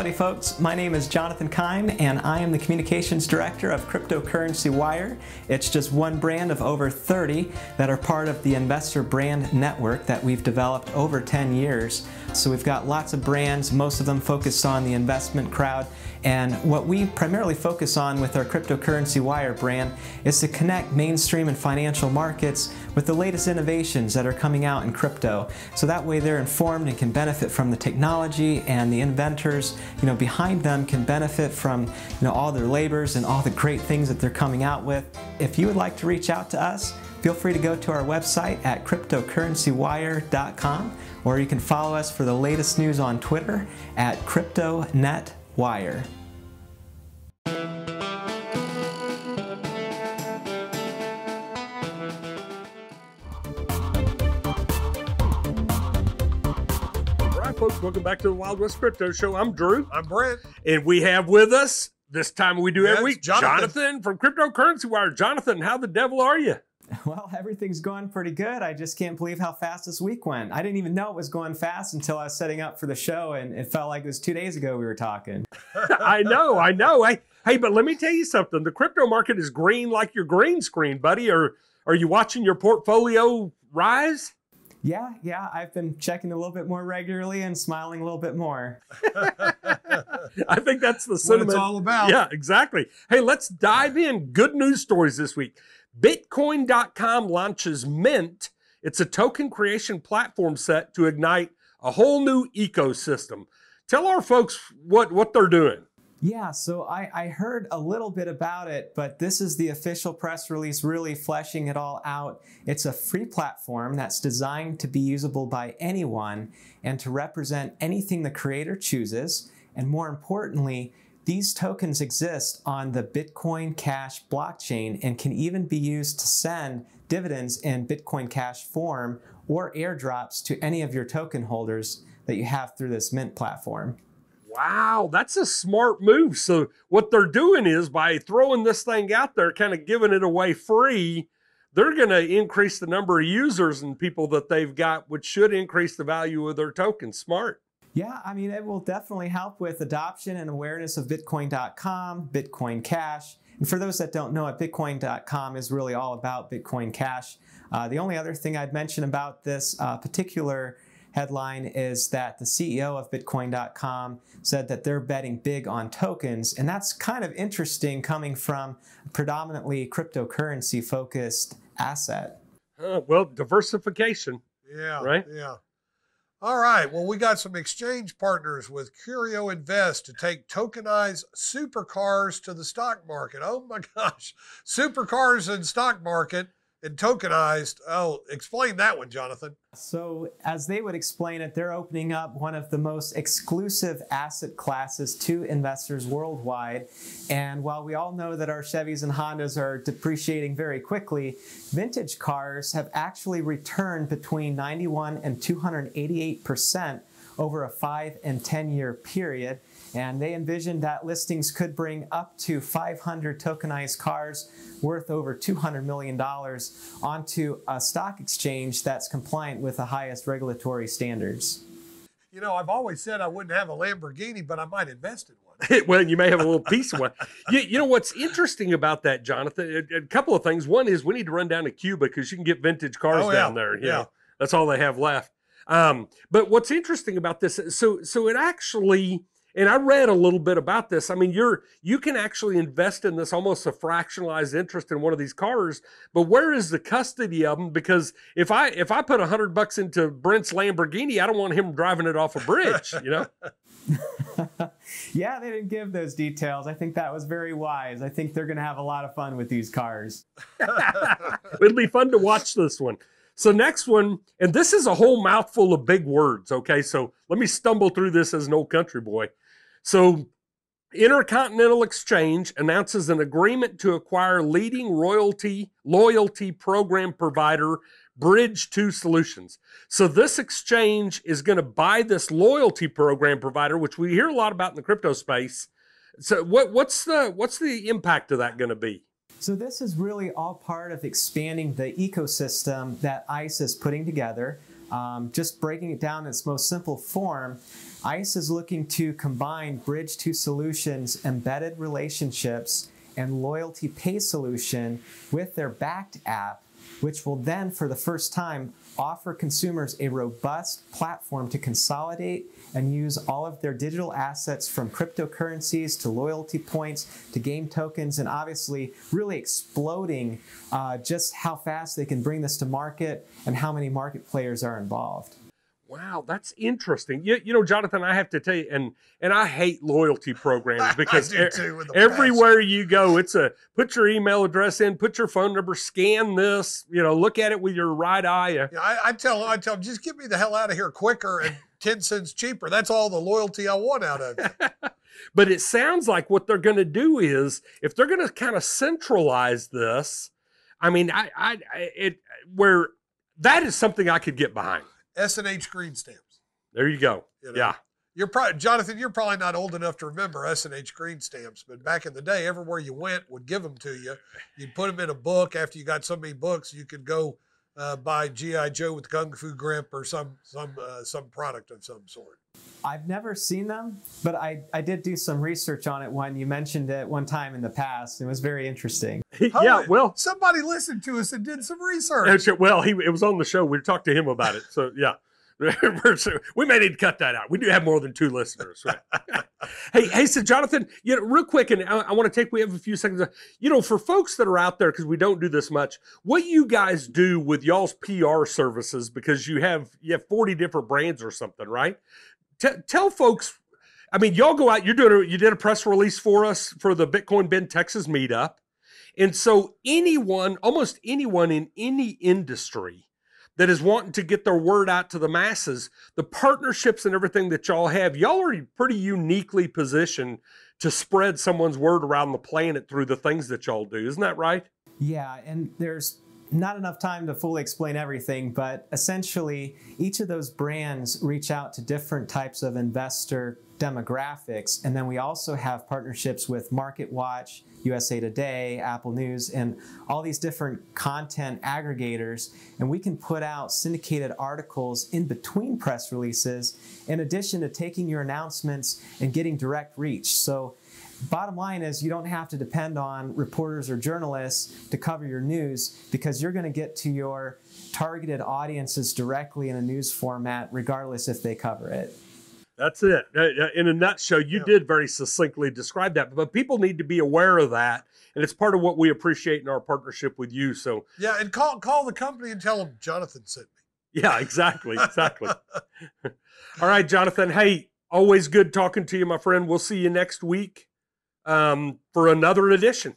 Howdy, folks. My name is Jonathan Keim, and I am the Communications Director of Cryptocurrency Wire. It's just one brand of over 30 that are part of the Investor Brand Network that we've developed over 10 years. So we've got lots of brands, most of them focused on the investment crowd. And what we primarily focus on with our Cryptocurrency Wire brand is to connect mainstream and financial markets with the latest innovations that are coming out in crypto. So that way they're informed and can benefit from the technology and the inventors, you know, behind them can benefit from, you know, all their labors and all the great things that they're coming out with. If you would like to reach out to us, feel free to go to our website at cryptocurrencywire.com or you can follow us for the latest news on Twitter at CryptoNetWire. Folks. Welcome back to the Wild West Crypto Show. I'm Drew. I'm Brent. And we have with us, this time we do Yes, every week, Jonathan. Jonathan from Cryptocurrency Wire. Jonathan, how the devil are you? Well, everything's going pretty good. I just can't believe how fast this week went. I didn't even know it was going fast until I was setting up for the show, and it felt like it was two days ago we were talking. I know, I know. Hey, hey, but let me tell you something. The crypto market is green like your green screen, buddy. Are are you watching your portfolio rise? Yeah, yeah, I've been checking a little bit more regularly and smiling a little bit more. I think that's the What it's all about. Yeah, exactly. Hey, let's dive in. Good news stories this week. Bitcoin.com launches Mint. It's a token creation platform set to ignite a whole new ecosystem. Tell our folks what, what they're doing. Yeah, so I, I heard a little bit about it, but this is the official press release really fleshing it all out. It's a free platform that's designed to be usable by anyone and to represent anything the creator chooses. And more importantly, these tokens exist on the Bitcoin Cash blockchain and can even be used to send dividends in Bitcoin Cash form or airdrops to any of your token holders that you have through this Mint platform. Wow, that's a smart move. So, what they're doing is by throwing this thing out there, kind of giving it away free, they're going to increase the number of users and people that they've got, which should increase the value of their token. Smart. Yeah, I mean, it will definitely help with adoption and awareness of Bitcoin.com, Bitcoin Cash. And for those that don't know it, Bitcoin.com is really all about Bitcoin Cash. Uh, the only other thing I'd mention about this uh, particular headline is that the CEO of Bitcoin.com said that they're betting big on tokens. And that's kind of interesting coming from a predominantly cryptocurrency focused asset. Uh, well, diversification. Yeah. Right? Yeah. All right. Well, we got some exchange partners with Curio Invest to take tokenized supercars to the stock market. Oh my gosh. Supercars and stock market and tokenized. Oh, explain that one, Jonathan. So, as they would explain it, they're opening up one of the most exclusive asset classes to investors worldwide. And while we all know that our Chevys and Hondas are depreciating very quickly, vintage cars have actually returned between 91 and 288% over a 5 and 10 year period. And they envisioned that listings could bring up to 500 tokenized cars worth over $200 million onto a stock exchange that's compliant with the highest regulatory standards. You know, I've always said I wouldn't have a Lamborghini, but I might invest in one. well, you may have a little piece of one. You, you know what's interesting about that, Jonathan? A, a couple of things. One is we need to run down to Cuba because you can get vintage cars Oh, down yeah. there. Yeah. know, that's all they have left. Um, but what's interesting about this? So, so it actually, and I read a little bit about this. I mean, you're you can actually invest in this almost a fractionalized interest in one of these cars. But where is the custody of them? Because if I if I put a hundred bucks into Brent's Lamborghini, I don't want him driving it off a bridge. You know. yeah, they didn't give those details. I think that was very wise. I think they're going to have a lot of fun with these cars. It'll be fun to watch this one. So next one, and this is a whole mouthful of big words. Okay, so let me stumble through this as an old country boy. So Intercontinental Exchange announces an agreement to acquire leading royalty loyalty program provider Bridge 2 Solutions. So this exchange is going to buy this loyalty program provider, which we hear a lot about in the crypto space. So what, what's the what's the impact of that going to be? So this is really all part of expanding the ecosystem that ICE is putting together. Um, just breaking it down in its most simple form, ICE is looking to combine Bridge 2 Solutions embedded relationships and loyalty pay solution with their Bakkt app, which will then, for the first time, offer consumers a robust platform to consolidate and use all of their digital assets from cryptocurrencies to loyalty points to game tokens, and obviously really exploding uh, just how fast they can bring this to market and how many market players are involved. Wow, that's interesting. You, you know, Jonathan, I have to tell you, and and I hate loyalty programs because I do too, with the everywhere you go, it's a put your email address in, put your phone number, scan this, you know, look at it with your right eye. Uh, yeah, I, I tell I tell them, just get me the hell out of here quicker and ten cents cheaper. That's all the loyalty I want out of it. but it sounds like what they're going to do is if they're going to kind of centralize this, I mean, I, I, it where that is something I could get behind. S and H green stamps. There you go. You know, yeah. You're probably Jonathan. You're probably not old enough to remember S and H green stamps, but back in the day, everywhere you went would give them to you. You'd put them in a book. After you got so many books, you could go uh, buy GI Joe with Kung Fu Grip or some some uh, some product of some sort. I've never seen them, but I, I did do some research on it when you mentioned it one time in the past. It was very interesting. yeah, well, somebody listened to us and did some research. Well, he it was on the show. We talked to him about it. So yeah. we may need to cut that out. We do have more than two listeners. Right? hey, hey, so Jonathan, you know, real quick, and I, I want to take. We have a few seconds. You know, for folks that are out there, because we don't do this much, what you guys do with y'all's PR services, because you have you have forty different brands or something, right? T- tell folks. I mean, y'all go out. You're doing. A, you did a press release for us for the Bitcoin Bend Texas meetup, and so anyone, almost anyone in any industry that is wanting to get their word out to the masses, the partnerships and everything that y'all have, y'all are pretty uniquely positioned to spread someone's word around the planet through the things that y'all do. Isn't that right? Yeah, and there's not enough time to fully explain everything, but essentially each of those brands reach out to different types of investor demographics. And then we also have partnerships with MarketWatch, USA Today, Apple News, and all these different content aggregators. And we can put out syndicated articles in between press releases, in addition to taking your announcements and getting direct reach. So bottom line is you don't have to depend on reporters or journalists to cover your news because you're going to get to your targeted audiences directly in a news format regardless if they cover it. That's it. Uh, uh, in a nutshell, you yeah. did very succinctly describe that, but people need to be aware of that, and it's part of what we appreciate in our partnership with you. So yeah, and call call the company and tell them Jonathan sent me. Yeah, exactly, exactly. All right, Jonathan. Hey, always good talking to you, my friend. We'll see you next week um, for another edition.